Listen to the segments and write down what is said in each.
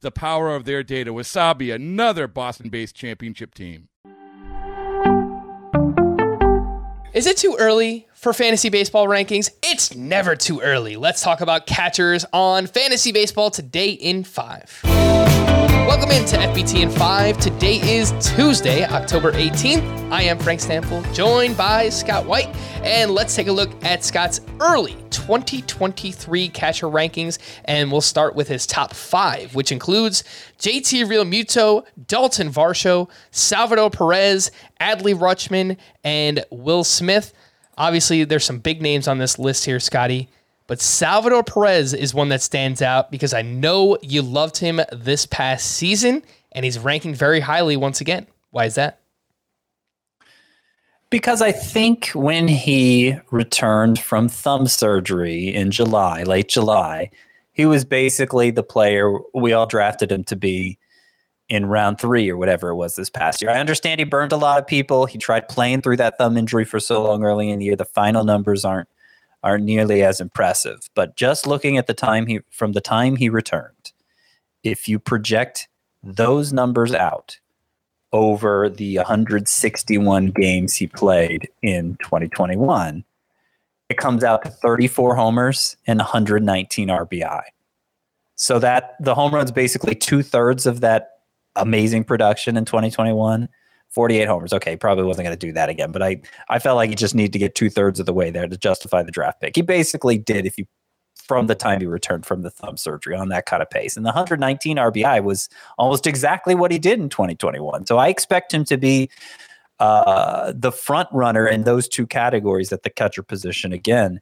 the power of their data. Wasabi, another Boston based championship team. Is it too early for fantasy baseball rankings? It's never too early. Let's talk about catchers on fantasy baseball today in five. Welcome into FBT in 5. Today is Tuesday, October 18th. I am Frank Stampfl, joined by Scott White, and let's take a look at Scott's early 2023 catcher rankings, and we'll start with his top five, which includes JT Realmuto, Dalton Varsho, Salvador Perez, Adley Rutschman, and Will Smith. Obviously, there's some big names on this list here, Scotty. But Salvador Perez is one that stands out because I know you loved him this past season and he's ranking very highly once again. Why is that? Because I think when he returned from thumb surgery in July, late July, he was basically the player we all drafted him to be in round three or whatever it was this past year. I understand he burned a lot of people. He tried playing through that thumb injury for so long early in the year. The final numbers aren't aren't nearly as impressive. But just looking at the time he from the time he returned, if you project those numbers out over the 161 games he played in 2021, it comes out to 34 homers and 119 RBI. So that the home run's basically two thirds of that amazing production in 2021 48 homers. Okay, probably wasn't going to do that again, but I, I felt like he just needed to get two thirds of the way there to justify the draft pick. He basically did if you from the time he returned from the thumb surgery on that kind of pace. And the 119 RBI was almost exactly what he did in 2021. So I expect him to be uh, the front runner in those two categories at the catcher position again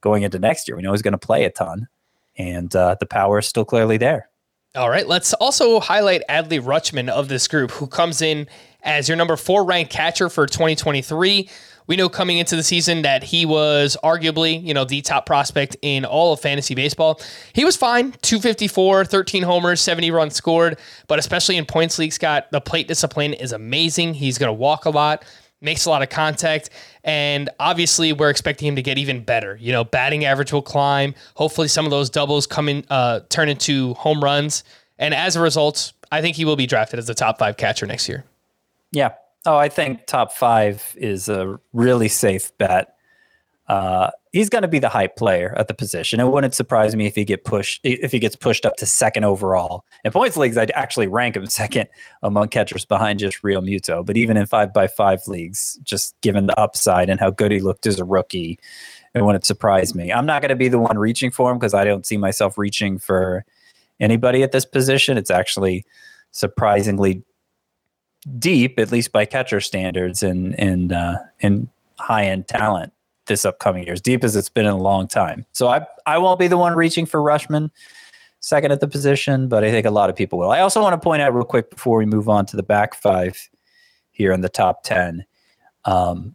going into next year. We know he's going to play a ton, and uh, the power is still clearly there. All right, let's also highlight Adley Rutschman of this group, who comes in as your number four ranked catcher for 2023. We know coming into the season that he was arguably, you know, the top prospect in all of fantasy baseball. He was fine, 254, 13 homers, 70 runs scored, but especially in points league, Scott, the plate discipline is amazing. He's going to walk a lot, makes a lot of contact, and obviously we're expecting him to get even better. You know, batting average will climb. Hopefully some of those doubles come in uh, turn into home runs, and as a result, I think he will be drafted as a top 5 catcher next year. Yeah. Oh, I think top five is a really safe bet. Uh, he's going to be the hype player at the position. It wouldn't surprise me if he get pushed if he gets pushed up to second overall. In points leagues, I'd actually rank him second among catchers behind just Realmuto. But even in five by five leagues, just given the upside and how good he looked as a rookie, it wouldn't surprise me. I'm not going to be the one reaching for him because I don't see myself reaching for anybody at this position. It's actually surprisingly deep, at least by catcher standards, and and uh, and high end talent this upcoming year, as deep as it's been in a long time. So I I won't be the one reaching for Rutschman second at the position, but I think a lot of people will. I also want to point out real quick before we move on to the back five here in the top ten. Um,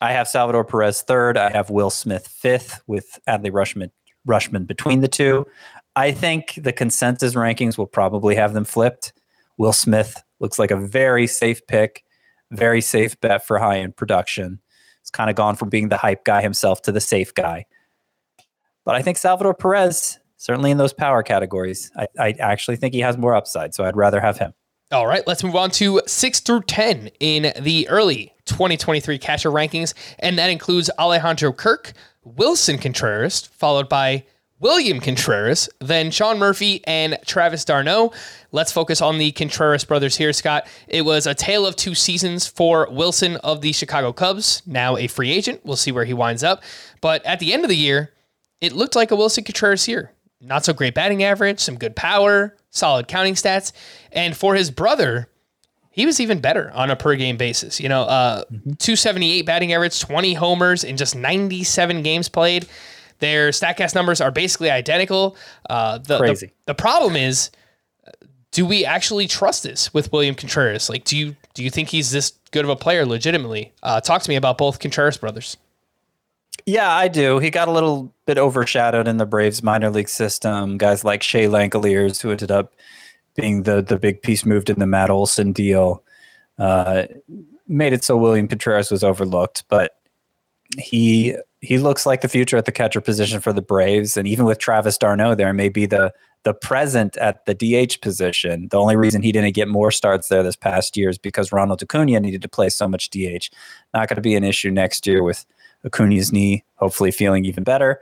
I have Salvador Perez third. I have Will Smith fifth, with Adley Rushman Rutschman between the two. I think the consensus rankings will probably have them flipped. Will Smith Looks like a very safe pick, very safe bet for high end production. It's kind of gone from being the hype guy himself to the safe guy. But I think Salvador Perez, certainly in those power categories, I, I actually think he has more upside. So I'd rather have him. All right, let's move on to six through 10 in the early 2023 catcher rankings. And that includes Alejandro Kirk, Willson Contreras, followed by William Contreras then Sean Murphy and Travis d'Arnaud. Let's focus on the Contreras brothers here, Scott. It was a tale of two seasons for Willson of the Chicago Cubs, now a free agent. We'll see where he winds up. But at the end of the year, it looked like a Willson Contreras year. Not so great batting average, some good power, solid counting stats. And for his brother, he was even better on a per game basis. You know, uh, mm-hmm. 278 batting average, 20 homers in just 97 games played. Their Statcast numbers are basically identical. Uh, the, Crazy. The, the problem is, do we actually trust this with William Contreras? Like, do you do you think he's this good of a player legitimately? Uh, talk to me about both Contreras brothers. Yeah, I do. He got a little bit overshadowed in the Braves minor league system. Guys like Shea Langeliers, who ended up being the the big piece moved in the Matt Olson deal, uh, made it so William Contreras was overlooked. But he he looks like the future at the catcher position for the Braves, and even with Travis d'Arnaud there, may be the the present at the DH position. The only reason he didn't get more starts there this past year is because Ronald Acuna needed to play so much DH. Not going to be an issue next year with Acuna's knee hopefully feeling even better.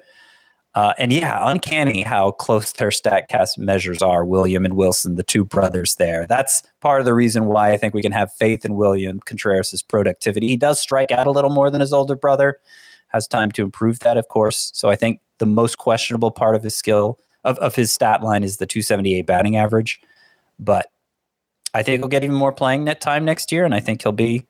Uh, and yeah, uncanny how close their StatCast measures are. William and Willson, the two brothers there. That's part of the reason why I think we can have faith in William Contreras' productivity. He does strike out a little more than his older brother, has time to improve that, of course. So I think the most questionable part of his skill of, of his stat line is the 278 batting average. But I think he'll get even more playing net time next year, and I think he'll be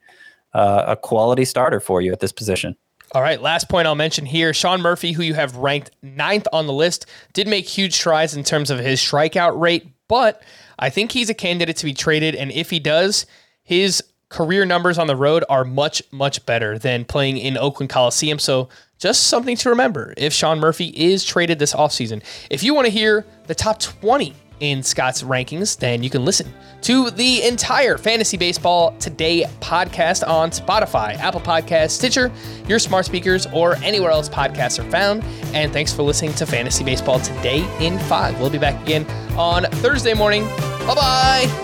uh, a quality starter for you at this position. All right, last point I'll mention here Sean Murphy, who you have ranked ninth on the list, did make huge strides in terms of his strikeout rate, but I think he's a candidate to be traded. And if he does, his career numbers on the road are much, much better than playing in Oakland Coliseum. So just something to remember if Sean Murphy is traded this offseason. If you want to hear the top 20 in Scott's rankings, then you can listen to the entire Fantasy Baseball Today podcast on Spotify, Apple Podcasts, Stitcher, your smart speakers, or anywhere else podcasts are found. And thanks for listening to Fantasy Baseball Today in 5. We'll be back again on Thursday morning. Bye bye.